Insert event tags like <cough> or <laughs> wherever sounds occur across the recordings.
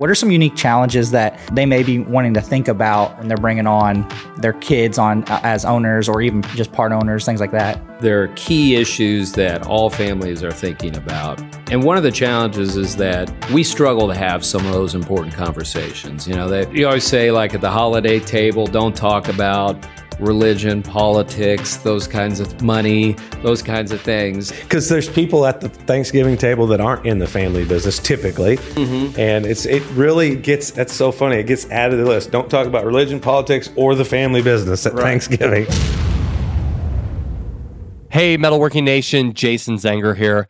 What are some unique challenges that they may be wanting to think about when they're bringing on their kids on uh, as owners or even just part owners, things like that? There are key issues that all families are thinking about. And one of the challenges is that we struggle to have some of those important conversations. You know, that you always say like at the holiday table, don't talk about religion, politics, those kinds of money, those kinds of things. Because there's people at the Thanksgiving table that aren't in the family business typically, mm-hmm. and it's it really gets that's so funny. It gets added to the list. Don't talk about religion, politics, or the family business at right. Thanksgiving. Hey, Metalworking Nation, Jason Zenger here.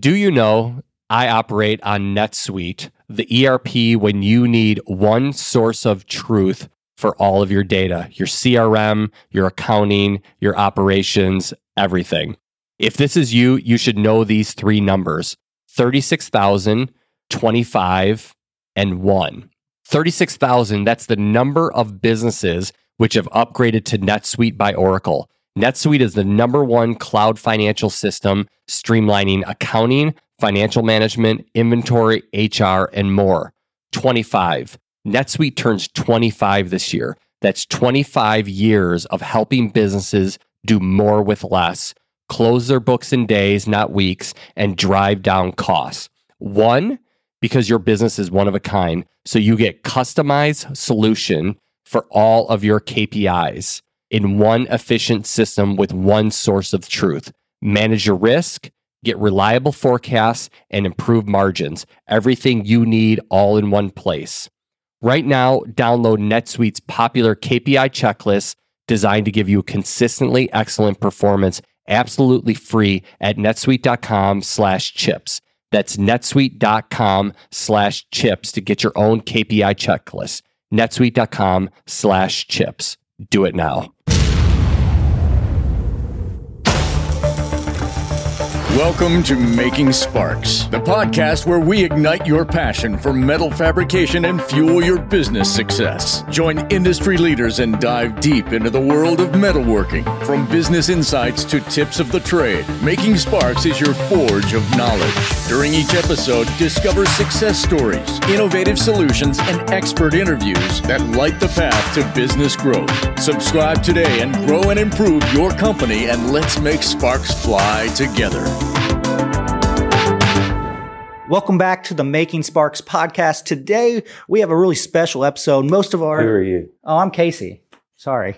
Do you know I operate on NetSuite, the ERP when you need one source of truth for all of your data, your CRM, your accounting, your operations, everything. If this is you, you should know these three numbers 36,000, 25, and 1. 36,000, that's the number of businesses which have upgraded to NetSuite by Oracle. NetSuite is the number one cloud financial system streamlining accounting, financial management, inventory, HR, and more. 25. NetSuite turns 25 this year. That's 25 years of helping businesses do more with less, close their books in days, not weeks, and drive down costs. One, because your business is one of a kind. So you get customized solution for all of your KPIs in one efficient system with one source of truth. Manage your risk, get reliable forecasts, and improve margins. Everything you need all in one place. Right now, download NetSuite's popular KPI checklist designed to give you consistently excellent performance absolutely free at netsuite.com slash chips. That's netsuite.com slash chips to get your own KPI checklist. netsuite.com slash chips. Do it now. Welcome to Making Sparks, the podcast where we ignite your passion for metal fabrication and fuel your business success. Join industry leaders and dive deep into the world of metalworking. From business insights to tips of the trade, Making Sparks is your forge of knowledge. During each episode, discover success stories, innovative solutions, and expert interviews that light the path to business growth. Subscribe today and grow and improve your company, and let's make sparks fly together. Welcome back to the Making Sparks podcast. Today we have a really special episode. Most of our Who are you? Oh, I'm Casey. Sorry.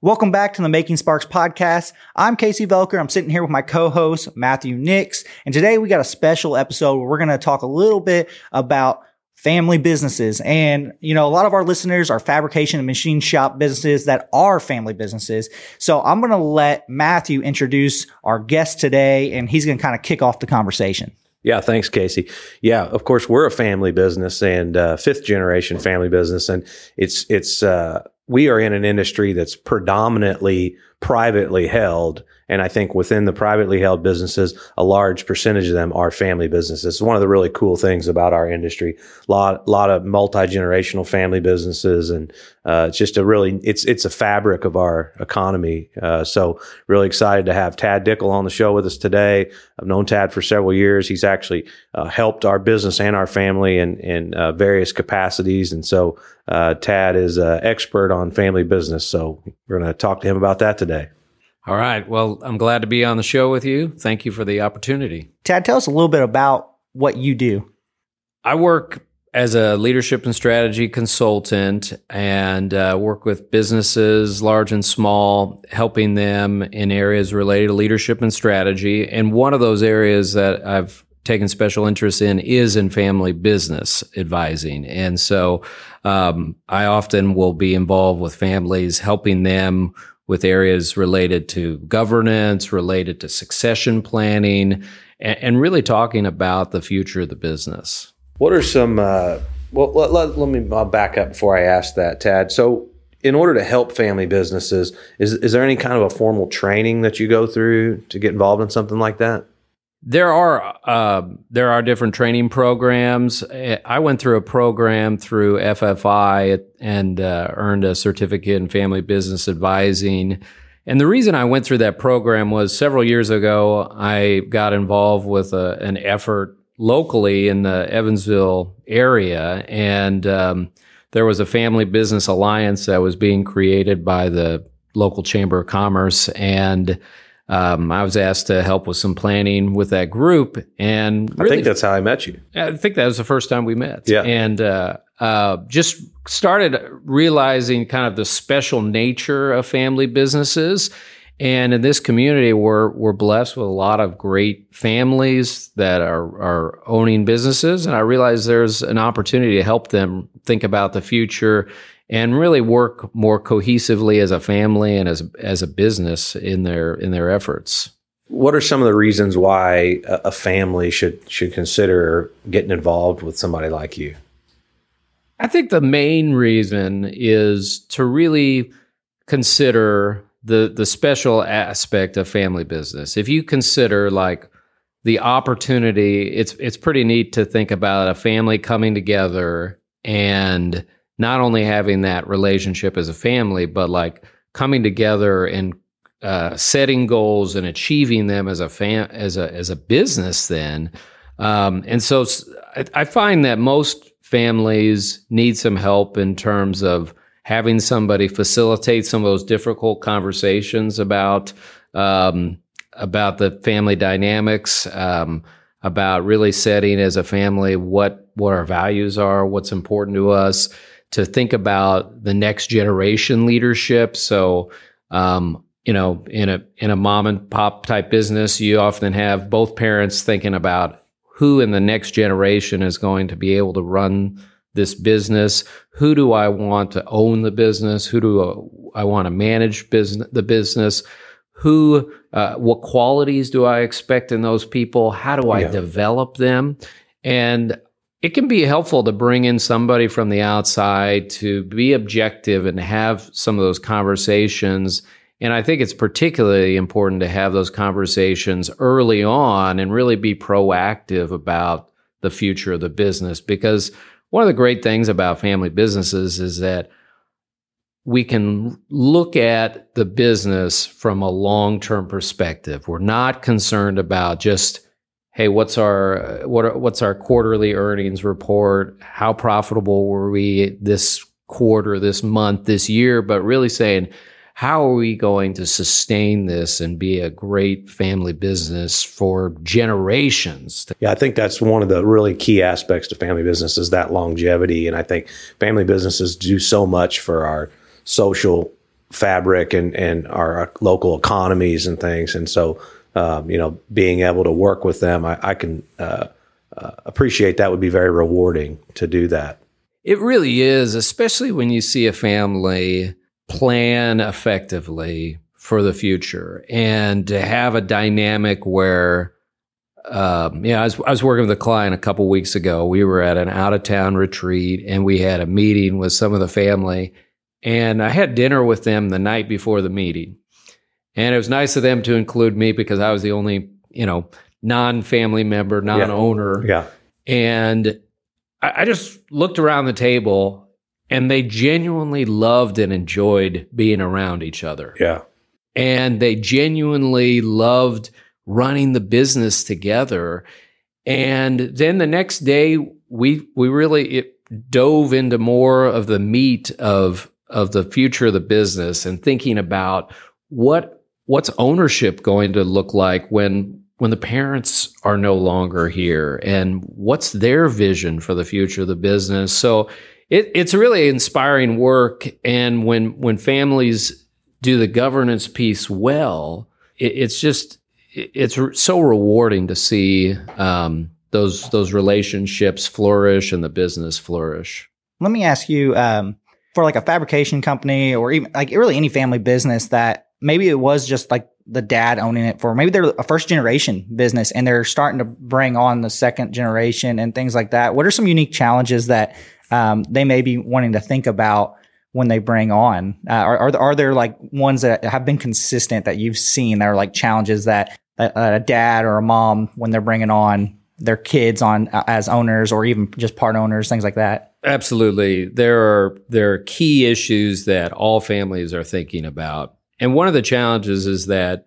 Welcome back to the Making Sparks podcast. I'm Casey Velker. I'm sitting here with my co-host Matthew Nix, and today we got a special episode where we're going to talk a little bit about family businesses. And, you know, a lot of our listeners are fabrication and machine shop businesses that are family businesses. So I'm going to let Matthew introduce our guest today, and he's going to kind of kick off the conversation. Yeah, thanks, Casey. Yeah, of course, we're a family business and uh, fifth generation family business, and it's it's uh, we are in an industry that's predominantly privately held. And I think within the privately held businesses, a large percentage of them are family businesses. It's one of the really cool things about our industry. A lot, lot of multi generational family businesses, and uh, it's just a really it's it's a fabric of our economy. Uh, so really excited to have Tad Dickel on the show with us today. I've known Tad for several years. He's actually uh, helped our business and our family in in uh, various capacities, and so uh, Tad is an expert on family business. So we're going to talk to him about that today. All right. Well, I'm glad to be on the show with you. Thank you for the opportunity. Tad, tell us a little bit about what you do. I work as a leadership and strategy consultant and uh, work with businesses, large and small, helping them in areas related to leadership and strategy. And one of those areas that I've taken special interest in is in family business advising. And so um, I often will be involved with families, helping them with areas related to governance, related to succession planning, and, and really talking about the future of the business. What are some, uh, well, let, let, let me I'll back up before I ask that, Tad. So, in order to help family businesses, is, is there any kind of a formal training that you go through to get involved in something like that? There are uh, there are different training programs. I went through a program through FFI and uh, earned a certificate in family business advising. And the reason I went through that program was several years ago. I got involved with a, an effort locally in the Evansville area, and um, there was a family business alliance that was being created by the local chamber of commerce, and um, I was asked to help with some planning with that group. And I think that's how I met you. I think that was the first time we met. Yeah. And uh, uh, just started realizing kind of the special nature of family businesses. And in this community, we're, we're blessed with a lot of great families that are, are owning businesses. And I realized there's an opportunity to help them think about the future and really work more cohesively as a family and as, as a business in their, in their efforts. What are some of the reasons why a, family should should consider getting involved with somebody like you? I think the main reason is to really consider the the special aspect of family business. If you consider like the opportunity, it's it's pretty neat to think about a family coming together and not only having that relationship as a family, but like coming together and uh, setting goals and achieving them as a fam as a as a business. Then, um, and so I, I find that most families need some help in terms of having somebody facilitate some of those difficult conversations about um, about the family dynamics, um, about really setting as a family what what our values are, what's important to us, to think about the next generation leadership. So, um, you know, in a in a mom and pop type business, you often have both parents thinking about who in the next generation is going to be able to run this business? Who do I want to own the business? Who do I want to manage business, the business? Who, uh, what qualities do I expect in those people? How do I yeah. develop them? And it can be helpful to bring in somebody from the outside to be objective and have some of those conversations. And I think it's particularly important to have those conversations early on and really be proactive about the future of the business because one of the great things about family businesses is that we can look at the business from a long term perspective. We're not concerned about just, hey, what's our what are, what's our quarterly earnings report? How profitable were we this quarter, this month, this year? But really saying, how are we going to sustain this and be a great family business for generations? Yeah, I think that's one of the really key aspects to family business is that longevity. And I think family businesses do so much for our social fabric and, and our uh, local economies and things. And so, um, you know, being able to work with them, I, I can uh, uh, appreciate that would be very rewarding to do that. It really is, especially when you see a family plan effectively for the future and to have a dynamic where um, yeah, I was, I was working with a client a couple weeks ago. We were at an out of town retreat and we had a meeting with some of the family. And I had dinner with them the night before the meeting. And it was nice of them to include me because I was the only, you know, non family member, non owner. Yeah. yeah. And I, I just looked around the table and they genuinely loved and enjoyed being around each other. Yeah. And they genuinely loved running the business together. And then the next day we we really it dove into more of the meat of of the future of the business and thinking about what what's ownership going to look like when when the parents are no longer here and what's their vision for the future of the business. So it, it's really inspiring work. And when when families do the governance piece well, it, it's just it's so rewarding to see um, those those relationships flourish and the business flourish. Let me ask you um, for like a fabrication company or even like really any family business that maybe it was just like the dad owning it for maybe they're a first generation business and they're starting to bring on the second generation and things like that. What are some unique challenges that um, they may be wanting to think about when they bring on? Uh, are, are, are there like ones that have been consistent that you've seen that are like challenges that a, a dad or a mom when they're bringing on their kids on uh, as owners or even just part owners, things like that? Absolutely, there are there are key issues that all families are thinking about, and one of the challenges is that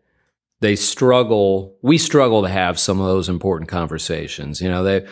they struggle. We struggle to have some of those important conversations. You know, they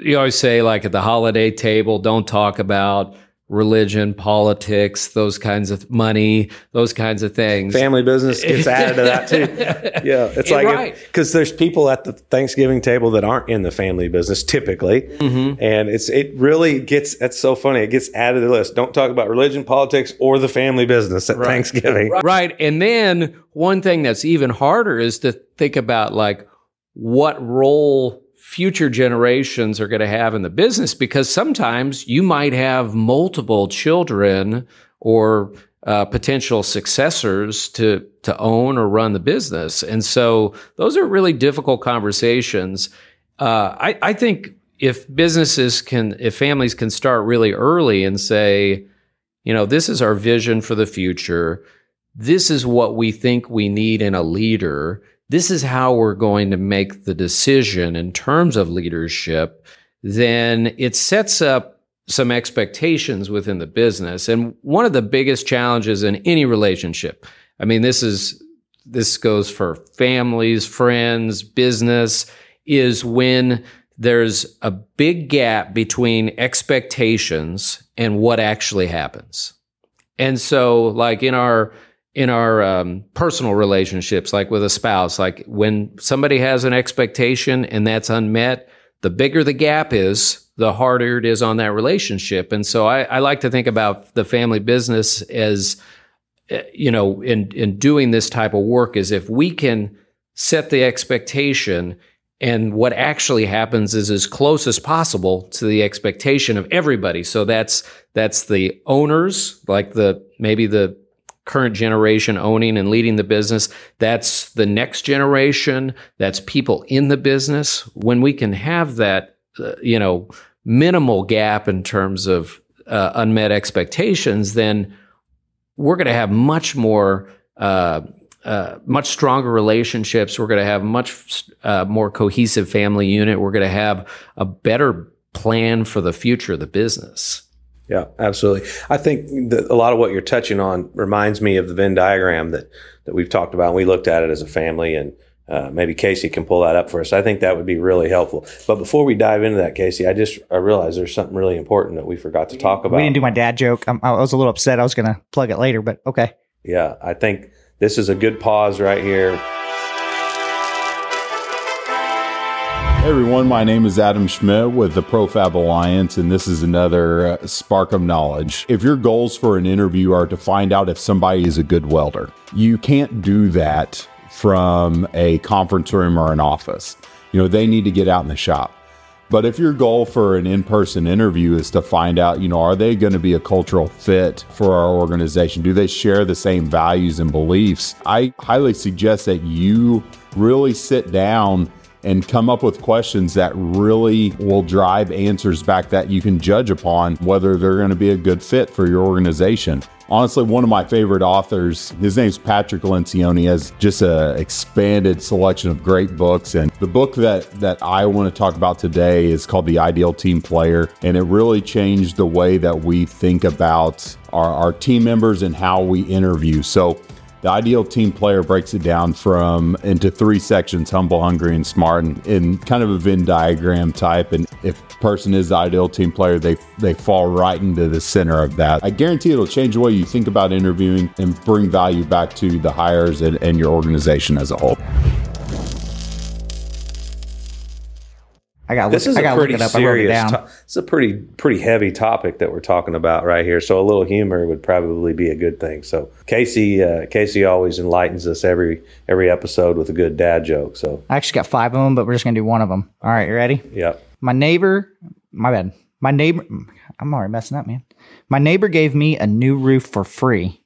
you always say like at the holiday table, don't talk about religion, politics, those kinds of money, those kinds of things. Family business gets added to that too. <laughs> Yeah, it's like Right. because there's people at the Thanksgiving table that aren't in the family business typically, Mm-hmm. and it's it really gets. That's so funny. It gets added to the list. Don't talk about religion, politics, or the family business at Thanksgiving. Right. And then one thing that's even harder is to think about like what role future generations are going to have in the business because sometimes you might have multiple children or uh, potential successors to to own or run the business, and so those are really difficult conversations. Uh, I, I think if businesses can, if families can start really early and say, you know, this is our vision for the future. This is what we think we need in a leader. This is how we're going to make the decision in terms of leadership. Then it sets up some expectations within the business. And one of the biggest challenges in any relationship, I mean, this is, this goes for families, friends, business, is when there's a big gap between expectations and what actually happens. And so, like in our in our um, personal relationships, like with a spouse, like when somebody has an expectation and that's unmet, the bigger the gap is, the harder it is on that relationship. And so, I, I like to think about the family business as, uh, you know, in in doing this type of work, is if we can set the expectation and what actually happens is as close as possible to the expectation of everybody so that's that's the owners like the maybe the current generation owning and leading the business that's the next generation that's people in the business when we can have that uh, you know minimal gap in terms of uh, unmet expectations then we're going to have much more uh, uh, much stronger relationships. We're going to have much uh, more cohesive family unit. We're going to have a better plan for the future of the business. Yeah, absolutely. I think that a lot of what you're touching on reminds me of the Venn diagram that that we've talked about. And we looked at it as a family, and uh, maybe Casey can pull that up for us. I think that would be really helpful. But before we dive into that, Casey, I just I realized there's something really important that we forgot to talk about. We didn't do my dad joke. I'm, I was a little upset. I was going to plug it later, but okay. Yeah, I think this is a good pause right here. Hey everyone, my name is Adam Schmidt with the ProFab Alliance, and this is another uh, Spark of Knowledge. If your goals for an interview are to find out if somebody is a good welder, you can't do that from a conference room or an office. You know, they need to get out in the shop. But if your goal for an in person interview is to find out, you know, are they going to be a cultural fit for our organization? Do they share the same values and beliefs? I highly suggest that you really sit down and come up with questions that really will drive answers back that you can judge upon whether they're going to be a good fit for your organization. Honestly, one of my favorite authors, his name's Patrick Lencioni, has just an expanded selection of great books. And the book that that I want to talk about today is called The Ideal Team Player. And it really changed the way that we think about our, our team members and how we interview. So the ideal team player breaks it down from into three sections humble hungry and smart and in kind of a venn diagram type. And if person is the ideal team player they they fall right into the center of that. I guarantee it'll change the way you think about interviewing and bring value back to the hires and, and your organization as a whole I got This look, is I a pretty up. I wrote it serious. down. To- it's a pretty pretty heavy topic that we're talking about right here. So a little humor would probably be a good thing. So Casey uh, Casey always enlightens us every every episode with a good dad joke. So I actually got five of them, but we're just going to do one of them. All right, you ready? Yep. My neighbor, my bad. My neighbor, I'm already messing up, man. My neighbor gave me a new roof for free.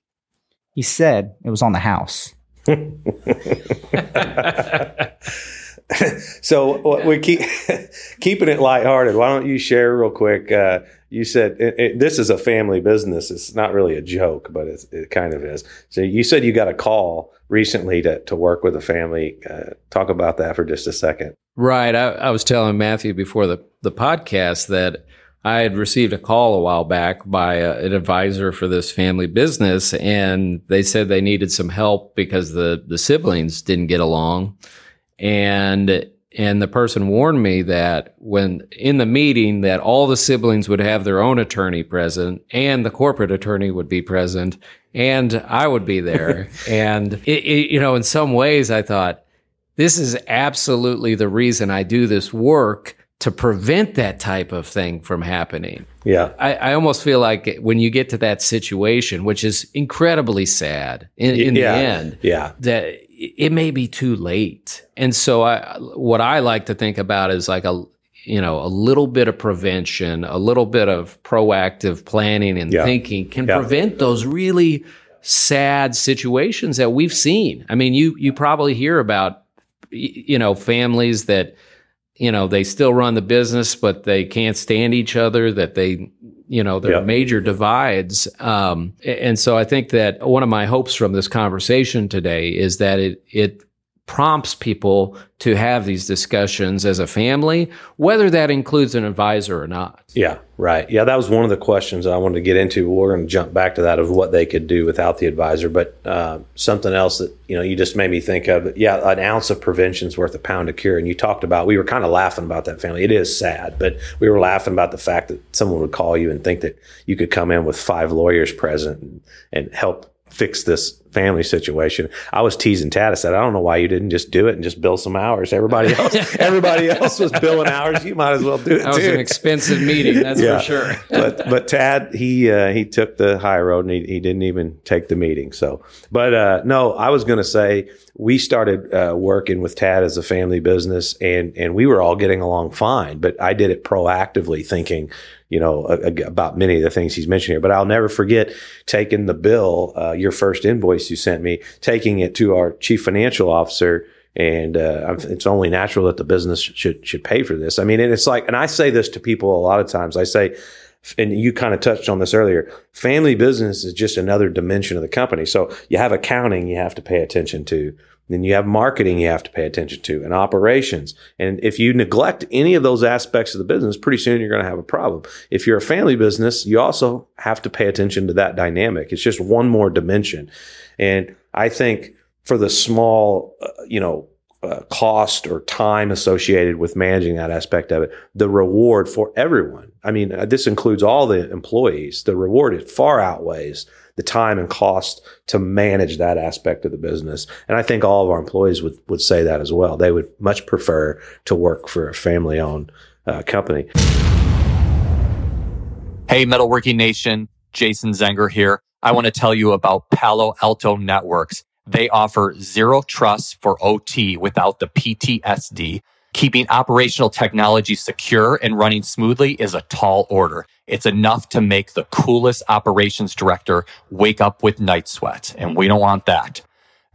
He said it was on the house. <laughs> <laughs> <laughs> so we keep <laughs> keeping it lighthearted. Why don't you share real quick? Uh, you said it, it, this is a family business. It's not really a joke, but it kind of is. So you said you got a call recently to, to work with a family. Uh, talk about that for just a second. Right. I, I was telling Matthew before the, the podcast that I had received a call a while back by a, an advisor for this family business, and they said they needed some help because the the siblings didn't get along, and and the person warned me that when in the meeting that all the siblings would have their own attorney present and the corporate attorney would be present and I would be there. <laughs> and it, it, you know, in some ways I thought this is absolutely the reason I do this work to prevent that type of thing from happening. Yeah. I, I almost feel like when you get to that situation, which is incredibly sad in, in yeah. the end, Yeah. that it may be too late. And so I, what I like to think about is like a, you know, a little bit of prevention, a little bit of proactive planning and Yeah. thinking can Yeah. prevent those really sad situations that we've seen. I mean, you, you probably hear about, you know, families that, you know, they still run the business, but they can't stand each other, that they, you know, there are major divides. Um, and so I think that one of my hopes from this conversation today is that it, it prompts people to have these discussions as a family, whether that includes an advisor or not. Yeah, right. Yeah, that was one of the questions I wanted to get into. We're going to jump back to that of what they could do without the advisor. But uh, something else that you know you just made me think of. Yeah, an ounce of prevention is worth a pound of cure. And you talked about we were kind of laughing about that family. It is sad, but we were laughing about the fact that someone would call you and think that you could come in with five lawyers present and, and help fix this family situation. I was teasing Tad. I said, I don't know why you didn't just do it and just bill some hours. Everybody <laughs> else, everybody else was billing hours. You might as well do it That was too an expensive meeting, that's Yeah. for sure. but but Tad he uh, he took the high road and he, he didn't even take the meeting. So, but uh, no, I was going to say we started uh, working with Tad as a family business, and and we were all getting along fine. But I did it proactively, thinking. You know a- a- about many of the things he's mentioned here, but I'll never forget taking the bill, uh, your first invoice you sent me, taking it to our chief financial officer, and uh, it's only natural that the business should should pay for this. I mean, and it's like, and I say this to people a lot of times. I say, and you kind of touched on this earlier. Family business is just another dimension of the company. So you have accounting you have to pay attention to. Then you have marketing you have to pay attention to and operations. And if you neglect any of those aspects of the business, pretty soon you're going to have a problem. If you're a family business, you also have to pay attention to that dynamic. It's just one more dimension. And I think for the small, uh, you know, uh, cost or time associated with managing that aspect of it, the reward for everyone. I mean, uh, this includes all the employees. The reward it far outweighs the time and cost to manage that aspect of the business. And I think all of our employees would, would say that as well. They would much prefer to work for a family owned uh, company. Hey, Metalworking Nation, Jason Zenger here. I want to tell you about Palo Alto Networks. They offer zero trust for OT without the PTSD. Keeping operational technology secure and running smoothly is a tall order. It's enough to make the coolest operations director wake up with night sweats, and we don't want that.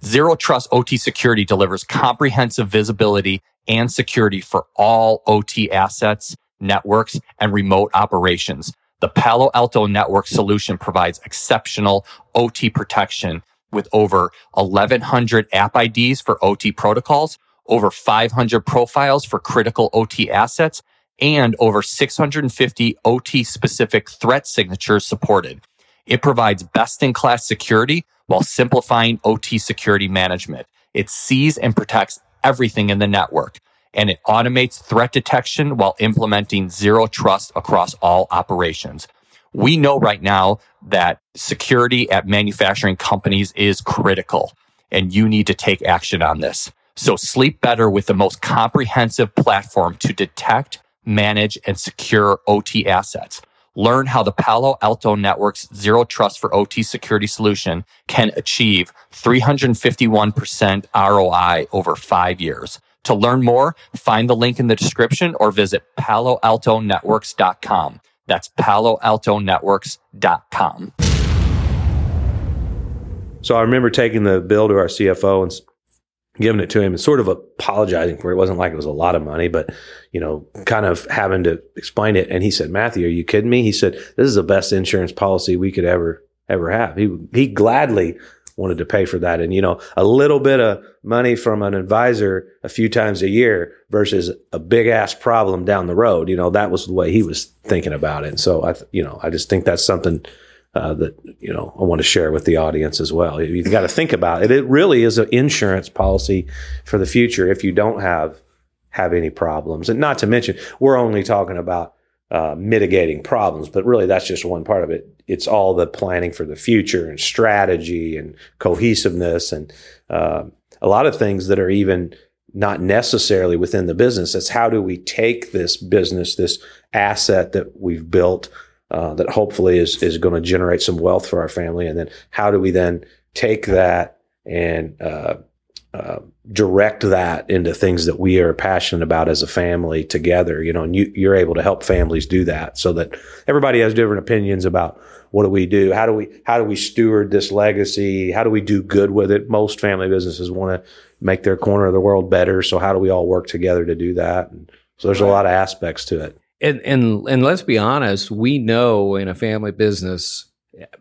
Zero Trust OT Security delivers comprehensive visibility and security for all OT assets, networks, and remote operations. The Palo Alto Network solution provides exceptional OT protection with over 1100 app IDs for OT protocols, over 500 profiles for critical OT assets, and over 650 OT specific threat signatures supported. It provides best in class security while simplifying OT security management. It sees and protects everything in the network and it automates threat detection while implementing zero trust across all operations. We know right now that security at manufacturing companies is critical and you need to take action on this. So sleep better with the most comprehensive platform to detect, manage, and secure OT assets. Learn how the Palo Alto Network's zero trust for OT security solution can achieve 351% ROI over five years. To learn more, find the link in the description or visit paloaltonetworks.com. That's paloaltonetworks.com. So I remember taking the bill to our CFO and giving it to him and sort of apologizing for it. It wasn't like it was a lot of money, but you know, kind of having to explain it. And he said, Matthew, are you kidding me? He said, this is the best insurance policy we could ever, ever have. He, he gladly wanted to pay for that. And, you know, a little bit of money from an advisor a few times a year versus a big ass problem down the road, you know, that was the way he was thinking about it. And so I, you know, I just think that's something uh, that, you know, I want to share with the audience as well. You've got to think about it. It really is an insurance policy for the future if you don't have, have any problems. And not to mention, we're only talking about uh, mitigating problems, but really that's just one part of it. It's all the planning for the future and strategy and cohesiveness and uh, a lot of things that are even not necessarily within the business. It's how do we take this business, this asset that we've built, uh, that hopefully is is going to generate some wealth for our family, and then how do we then take that and uh, uh, direct that into things that we are passionate about as a family together, you know, and you, you're able to help families do that so that everybody has different opinions about what do we do? How do we, how do we steward this legacy? How do we do good with it? Most family businesses want to make their corner of the world better. So how do we all work together to do that? And so there's right. a lot of aspects to it. And, and, and let's be honest, we know in a family business,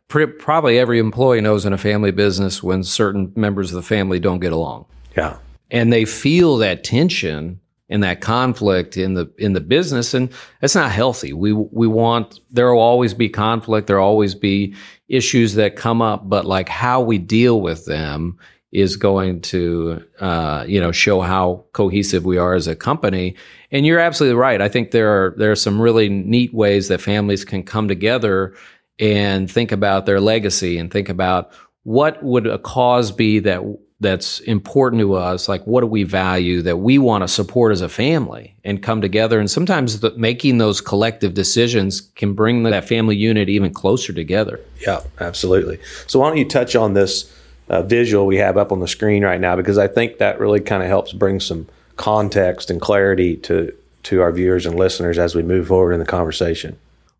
pretty, probably every employee knows in a family business when certain members of the family don't get along. Yeah. And they feel that tension and that conflict in the in the business and that's not healthy. We we want there will always be conflict, there'll always be issues that come up, but like how we deal with them is going to uh, you know show how cohesive we are as a company. And you're absolutely right. I think there are there are some really neat ways that families can come together and think about their legacy and think about what would a cause be that that's important to us like what do we value that we want to support as a family and come together and sometimes the, making those collective decisions can bring that family unit even closer together yeah absolutely so why don't you touch on this uh, visual we have up on the screen right now because i think that really kind of helps bring some context and clarity to to our viewers and listeners as we move forward in the conversation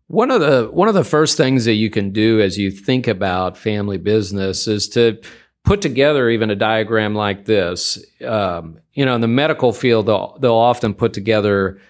one of the one of the first things that you can do as you think about family business is to put together even a diagram like this. Um, you know, in the medical field, they'll, they'll often put together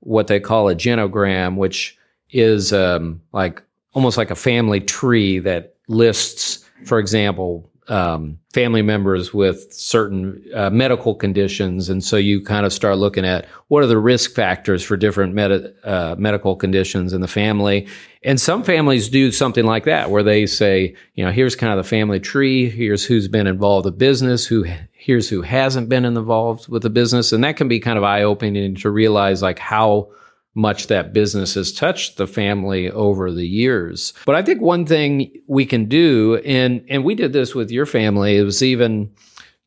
what they call a genogram, which is um, like almost like a family tree that lists, for example, um, family members with certain uh, medical conditions, and so you kind of start looking at what are the risk factors for different med- uh, medical conditions in the family. And some families do something like that, where they say, you know, here's kind of the family tree. Here's who's been involved the business. Who here's who hasn't been involved with the business, and that can be kind of eye opening to realize like how much that business has touched the family over the years. But I think one thing we can do, and and we did this with your family, it was even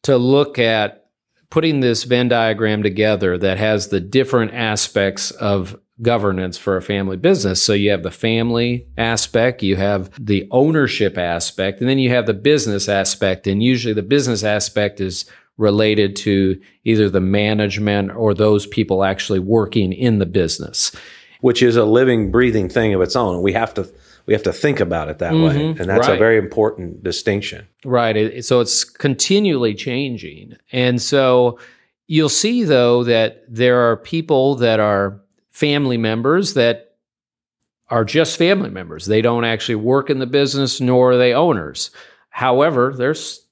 to look at putting this Venn diagram together that has the different aspects of governance for a family business. So you have the family aspect, you have the ownership aspect, and then you have the business aspect. And usually the business aspect is related to either the management or those people actually working in the business which is a living breathing thing of its own. We have to we have to think about it that mm-hmm. way and that's right. a very important distinction. Right. It, so it's continually changing. And so you'll see though that there are people that are family members that are just family members. They don't actually work in the business nor are they owners. However there's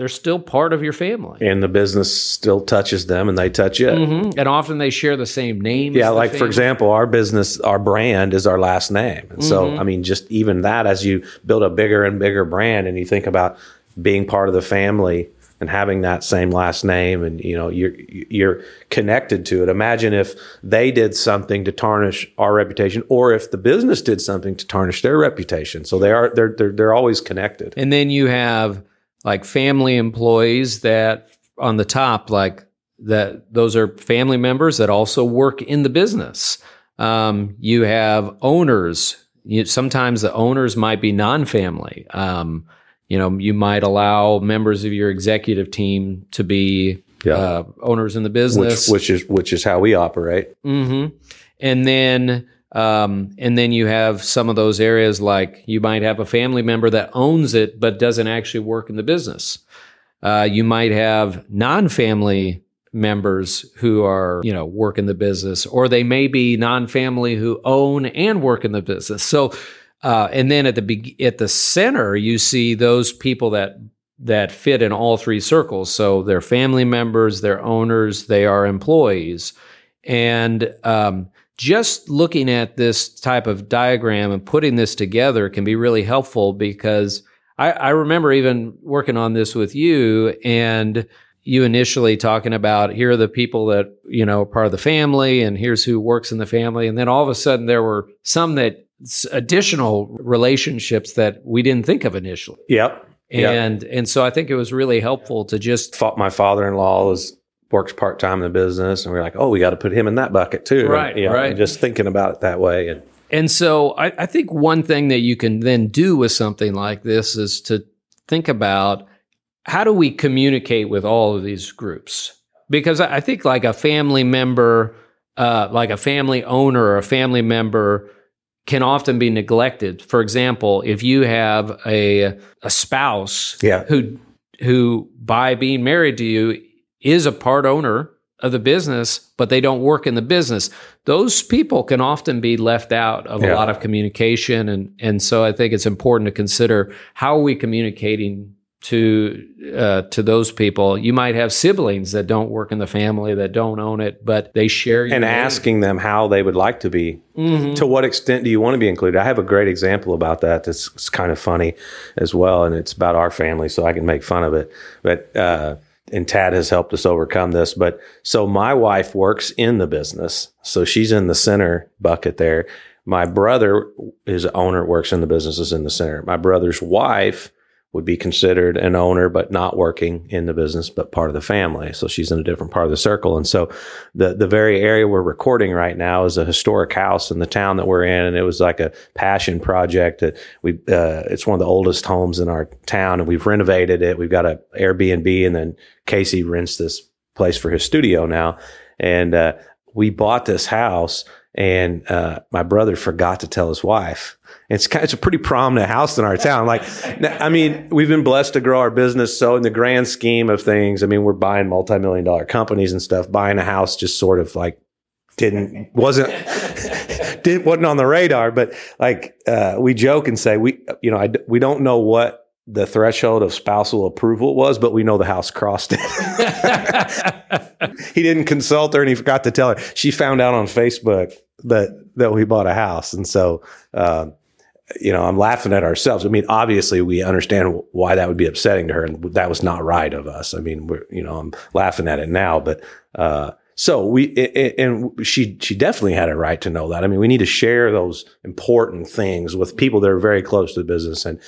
they're still part of your family. And the business still touches them and they touch it. Mm-hmm. And often they share the same name. Yeah, like for example, our business, our brand is our last name. And mm-hmm. so, I mean, just even that, as you build a bigger and bigger brand and you think about being part of the family and having that same last name and you know you're you're connected to it imagine if they did something to tarnish our reputation or if the business did something to tarnish their reputation so they are they're they're, they're always connected and then you have like family employees that on the top, like that, those are family members that also work in the business. Um, you have owners. You, sometimes the owners might be non-family. Um, you know, you might allow members of your executive team to be yeah. uh, owners in the business, which, which, is which is how we operate. Mm-hmm. And then um, and then you have some of those areas like you might have a family member that owns it but doesn't actually work in the business. Uh, you might have non-family members who are you know work in the business, or they may be non-family who own and work in the business. So, uh, and then at the be- at the center, you see those people that that fit in all three circles. So they're family members, they're owners, they are employees, and um, just looking at this type of diagram and putting this together can be really helpful because I, I remember even working on this with you and you initially talking about here are the people that you know are part of the family and here's who works in the family and then all of a sudden there were some that additional relationships that we didn't think of initially Yep. Yep. and and so i think it was really helpful to just My father-in-law was works part-time in the business and we are like, oh, we got to put him in that bucket too. Right, And, you know, right. just thinking about it that way. And And so I, I think one thing that you can then do with something like this is to think about how do we communicate with all of these groups? Because I I think like a family member, uh, like a family owner or a family member can often be neglected. For example, if you have a a spouse Yeah. who who by being married to you is a part owner of the business, but they don't work in the business. Those people can often be left out of a lot of communication, and and so I think it's important to consider how are we communicating to uh, to those people. You might have siblings that don't work in the family that don't own it, but they share your and name. asking them how they would like to be. Mhm. To what extent do you want to be included? I have a great example about that. That's kind of funny as well, and it's about our family, so I can make fun of it. But uh, and Tad has helped us overcome this. But so my wife works in the business, so she's in the center bucket there. My brother, his owner, works in the business, is in the center. My brother's wife would be considered an owner, but not working in the business, but part of the family. So she's in a different part of the circle. And so the the very area we're recording right now is a historic house in the town that we're in, and it was like a passion project. That we uh, it's one of the oldest homes in our town, and we've renovated it. We've got a Airbnb, and then Casey rents this place for his studio now, and uh, we bought this house. And uh, my brother forgot to tell his wife. It's kind it's a pretty prominent house in our town. Like, I mean, we've been blessed to grow our business. So, in the grand scheme of things, I mean, we're buying multi-million dollar companies and stuff. Buying a house just sort of like didn't wasn't <laughs> didn't wasn't on the radar. But like uh, we joke and say we you know I, we don't know what the threshold of spousal approval was, but we know the house crossed it. <laughs> he didn't consult her and he forgot to tell her. She found out on Facebook that that we bought a house, and so. Um, you know, I'm laughing at ourselves. I mean, obviously, we understand why that would be upsetting to her, and that was not right of us. I mean, we're, you know, I'm laughing at it now, but uh, so we, it, it- and she, she definitely had a right to know that. I mean, we need to share those important things with people that are very close to the business, and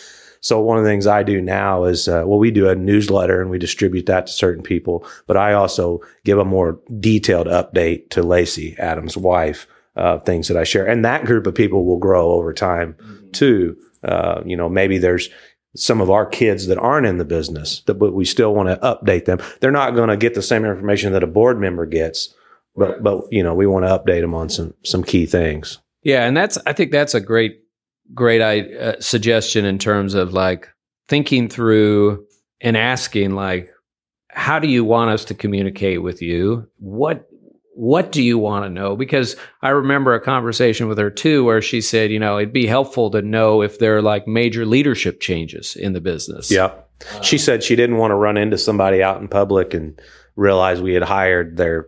so one of the things I do now is, uh, well, we do a newsletter and we distribute that to certain people, but I also give a more detailed update to Lacey, Adam's wife, uh, things that I share, and that group of people will grow over time too. Uh, you know, maybe there's some of our kids that aren't in the business, that, but we still want to update them. They're not going to get the same information that a board member gets, but but you know, we want to update them on some some key things. Yeah, and that's I think that's a great great uh, suggestion in terms of like thinking through and asking like how do you want us to communicate with you? What what do you want to know? Because I remember a conversation with her too where she said, you know, it'd be helpful to know if there are like major leadership changes in the business. Yeah. She said she didn't want to run into somebody out in public and realize we had hired their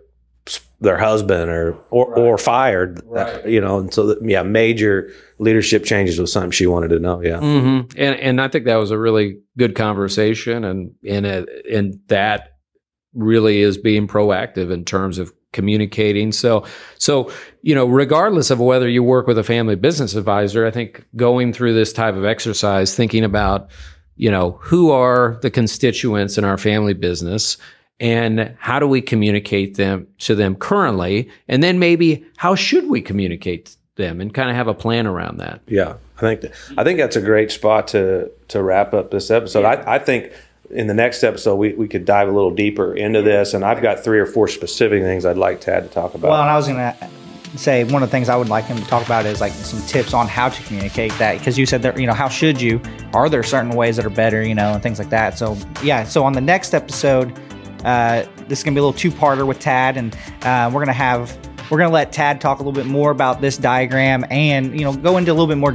their husband or or, or fired, Right. you know. And so, that, yeah, major leadership changes was something she wanted to know. Yeah, hmm And and I think that was a really good conversation, and and it, and that really is being proactive in terms of communicating. So so you know, regardless of whether you work with a family business advisor, I think going through this type of exercise, thinking about you know who are the constituents in our family business. And how do we communicate them to them currently? And then maybe how should we communicate them and kind of have a plan around that? yeah. I think that, I think that's a great spot to to wrap up this episode. I, I think in the next episode we, we could dive a little deeper into this, and I've got three or four specific things I'd like Tad to talk about. Well, and I was gonna say one of the things I would like him to talk about is like some tips on how to communicate that because you said that you know how should you are there certain ways that are better you know and things like that. So yeah, so on the next episode, uh, this is gonna be a little two parter with Tad, and uh, we're gonna have we're gonna let Tad talk a little bit more about this diagram and you know go into a little bit more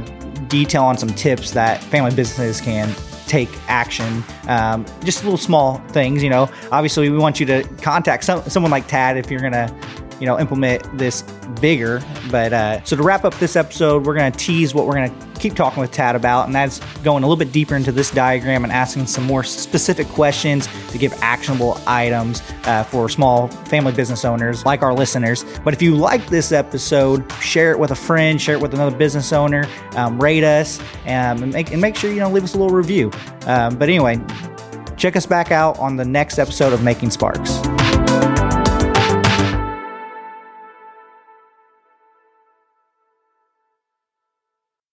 detail on some tips that family businesses can take action. Um, just little small things, you know. Obviously, we want you to contact some, someone like Tad if you're gonna you know implement this bigger. But uh, so to wrap up this episode we're going to tease what we're going to keep talking with tad about and that's going a little bit deeper into this diagram and asking some more specific questions to give actionable items uh, for small family business owners like our listeners. But if you like this episode share it with a friend share it with another business owner um, rate us um, and, make, and make sure you know leave us a little review. Um, but anyway check us back out on the next episode of making sparks